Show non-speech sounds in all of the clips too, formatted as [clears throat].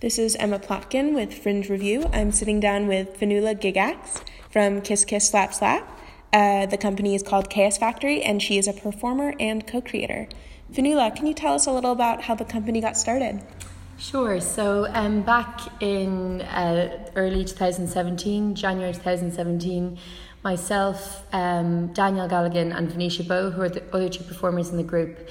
This is Emma Plotkin with Fringe Review. I'm sitting down with Fionnuala Gygax from Kiss Kiss Slap Slap. Uh, the company is called Chaos Factory, and she is a performer and co creator. Fionnuala, can you tell us a little about how the company got started? Sure. So, um, back in uh, early 2017, January 2017, myself, um, Danielle Galligan, and Venetia Bow, who are the other two performers in the group,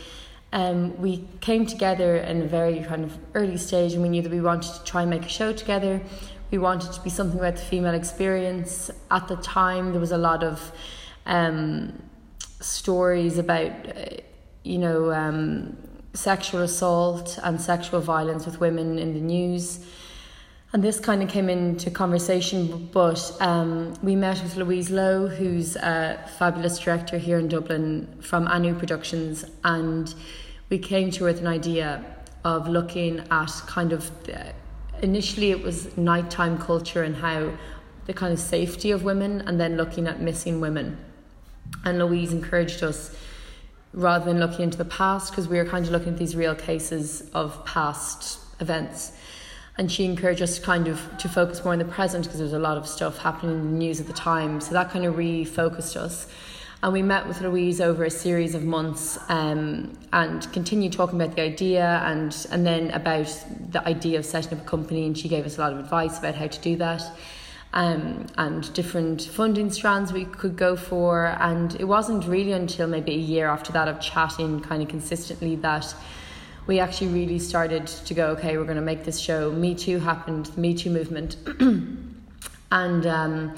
um, we came together in a very kind of early stage and we knew that we wanted to try and make a show together. We wanted to be something about the female experience. At the time, there was a lot of um, stories about, you know, um, sexual assault and sexual violence with women in the news. And this kind of came into conversation, but um, we met with Louise Lowe, who's a fabulous director here in Dublin from Anu Productions, and we came to her with an idea of looking at kind of the, initially it was nighttime culture and how the kind of safety of women, and then looking at missing women. And Louise encouraged us rather than looking into the past because we were kind of looking at these real cases of past events and she encouraged us to kind of to focus more on the present because there was a lot of stuff happening in the news at the time. So that kind of refocused us. And we met with Louise over a series of months um, and continued talking about the idea and and then about the idea of setting up a company. And she gave us a lot of advice about how to do that um, and different funding strands we could go for. And it wasn't really until maybe a year after that of chatting kind of consistently that we actually really started to go, okay, we're going to make this show. Me Too happened, the Me Too movement. [clears throat] and um,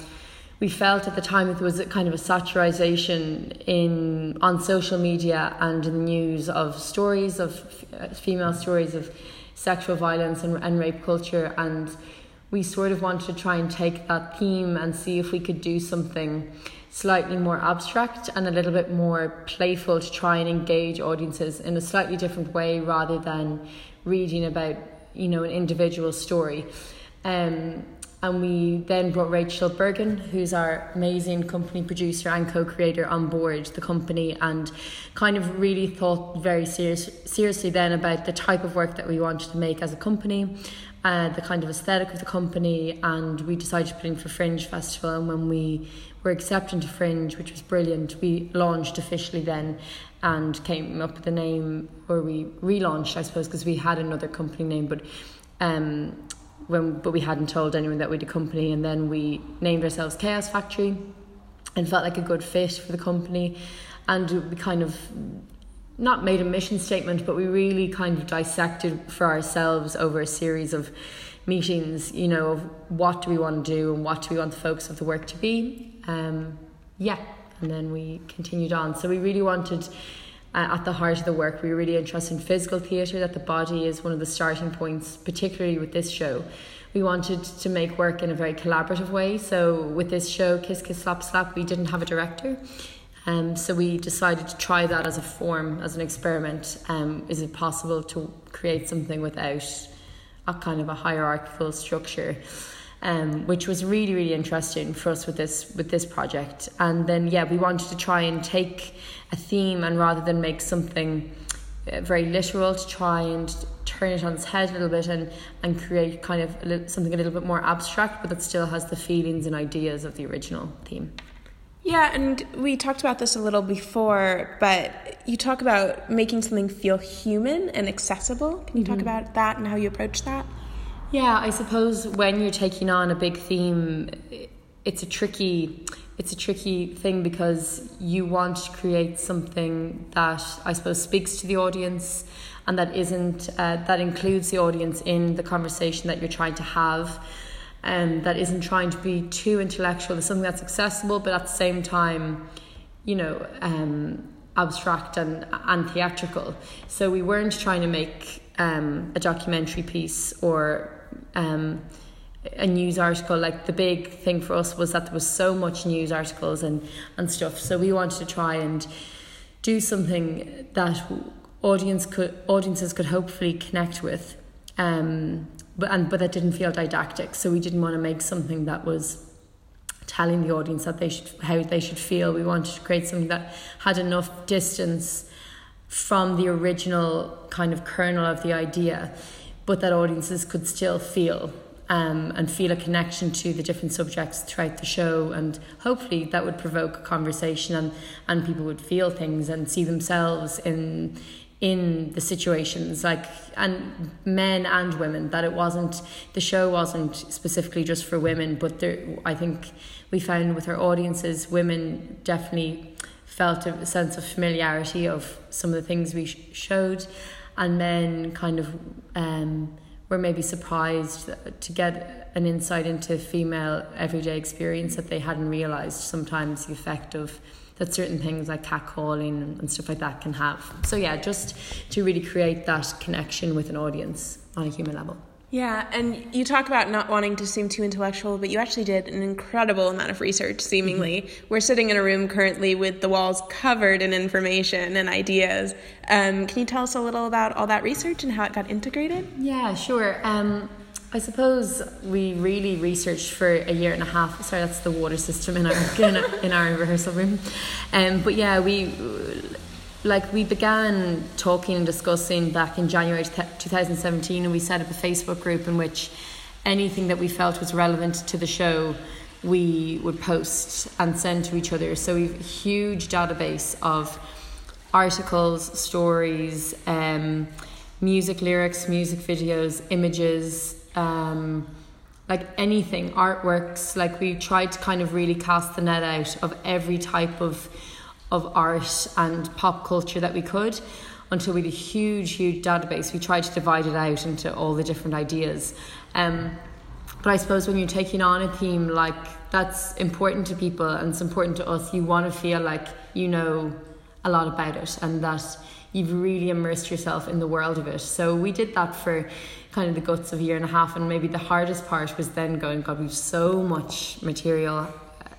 we felt at the time it was a kind of a saturation in on social media and in the news of stories of f- female stories of sexual violence and, and rape culture and we sort of wanted to try and take that theme and see if we could do something slightly more abstract and a little bit more playful to try and engage audiences in a slightly different way rather than reading about you know an individual story. Um, and we then brought Rachel Bergen, who's our amazing company producer and co-creator, on board the company, and kind of really thought very serious, seriously then about the type of work that we wanted to make as a company, uh, the kind of aesthetic of the company, and we decided to put in for Fringe Festival. And when we were accepted to Fringe, which was brilliant. We launched officially then and came up with the name, or we relaunched, I suppose, because we had another company name, but um, when but we hadn't told anyone that we'd a company, and then we named ourselves Chaos Factory, and felt like a good fit for the company, and we kind of not made a mission statement, but we really kind of dissected for ourselves over a series of meetings, you know, of what do we want to do and what do we want the focus of the work to be um, yeah, and then we continued on. So we really wanted, uh, at the heart of the work, we were really interested in physical theatre, that the body is one of the starting points, particularly with this show. We wanted to make work in a very collaborative way. So with this show, Kiss Kiss Slap Slap, we didn't have a director. Um, so we decided to try that as a form, as an experiment. Um, is it possible to create something without a kind of a hierarchical structure? Um, which was really really interesting for us with this with this project. And then yeah, we wanted to try and take a theme and rather than make something uh, very literal, to try and turn it on its head a little bit and and create kind of a little, something a little bit more abstract, but that still has the feelings and ideas of the original theme. Yeah, and we talked about this a little before, but you talk about making something feel human and accessible. Can you mm-hmm. talk about that and how you approach that? Yeah, I suppose when you're taking on a big theme, it's a tricky it's a tricky thing because you want to create something that I suppose speaks to the audience and that isn't uh, that includes the audience in the conversation that you're trying to have and that isn't trying to be too intellectual. It's something that's accessible but at the same time you know um, abstract and, and theatrical. So we weren't trying to make um, a documentary piece or um, a news article like the big thing for us was that there was so much news articles and and stuff. So we wanted to try and do something that audience could audiences could hopefully connect with um but and but that didn't feel didactic. So we didn't want to make something that was telling the audience that they should how they should feel. We wanted to create something that had enough distance from the original kind of kernel of the idea but that audiences could still feel um, and feel a connection to the different subjects throughout the show and hopefully that would provoke a conversation and, and people would feel things and see themselves in in the situations. Like and men and women that it wasn't the show wasn't specifically just for women but there I think we found with our audiences women definitely felt a sense of familiarity of some of the things we sh- showed and men kind of um, were maybe surprised to get an insight into female everyday experience that they hadn't realized sometimes the effect of that certain things like catcalling and stuff like that can have. So yeah, just to really create that connection with an audience on a human level. Yeah, and you talk about not wanting to seem too intellectual, but you actually did an incredible amount of research, seemingly. Mm-hmm. We're sitting in a room currently with the walls covered in information and ideas. Um, can you tell us a little about all that research and how it got integrated? Yeah, sure. Um, I suppose we really researched for a year and a half. Sorry, that's the water system in our [laughs] in our, in our rehearsal room. Um, but yeah, we like we began talking and discussing back in January 2017, and we set up a Facebook group in which anything that we felt was relevant to the show we would post and send to each other. So we've a huge database of articles, stories, um, music lyrics, music videos, images, um, like anything, artworks. Like we tried to kind of really cast the net out of every type of of art and pop culture that we could until we had a huge, huge database. We tried to divide it out into all the different ideas. Um, but I suppose when you're taking on a theme like that's important to people and it's important to us, you want to feel like you know a lot about it and that you've really immersed yourself in the world of it. So we did that for kind of the guts of a year and a half, and maybe the hardest part was then going, God, we've so much material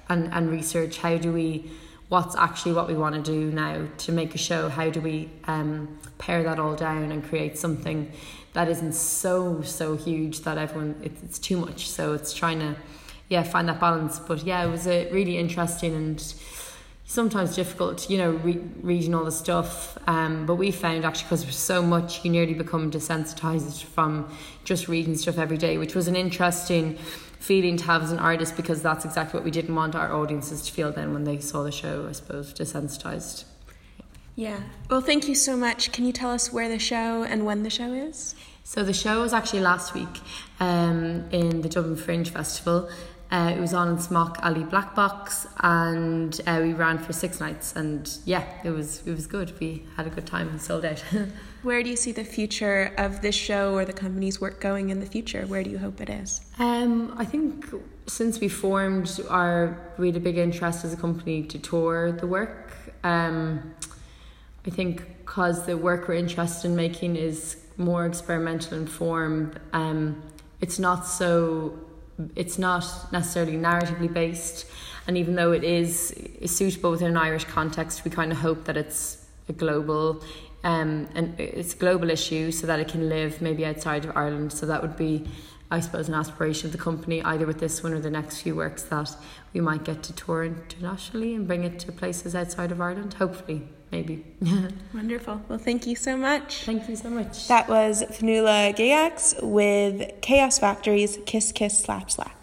and, and research. How do we what's actually what we want to do now to make a show. How do we um, pare that all down and create something that isn't so so huge that everyone it's, it's too much. So it's trying to yeah find that balance. But yeah it was a really interesting and sometimes difficult you know re- reading all the stuff. Um, but we found actually because there's so much you nearly become desensitized from just reading stuff every day which was an interesting feeling to have as an artist because that's exactly what we didn't want our audiences to feel then when they saw the show, I suppose, desensitized. Yeah. Well, thank you so much. Can you tell us where the show and when the show is? So the show was actually last week um, in the Dublin Fringe Festival. Uh, it was on in Smock Alley Black Box, and uh, we ran for six nights. And yeah, it was it was good. We had a good time and sold out. [laughs] Where do you see the future of this show or the company's work going in the future? Where do you hope it is? Um, I think since we formed, our we had a big interest as a company to tour the work. Um, I think because the work we're interested in making is more experimental in form. Um, it's not so it's not necessarily narratively based. And even though it is, suitable within an Irish context we kind of hope that it's a global um, and it's a global issue so that it can live maybe outside of Ireland. So that would be I suppose an aspiration of the company either with this one or the next few works that we might get to tour internationally and bring it to places outside of Ireland hopefully maybe. [laughs] Wonderful. Well, thank you so much. Thank you so much. That was Fionnuala Gygax with Chaos Factory's Kiss Kiss Slap Slap.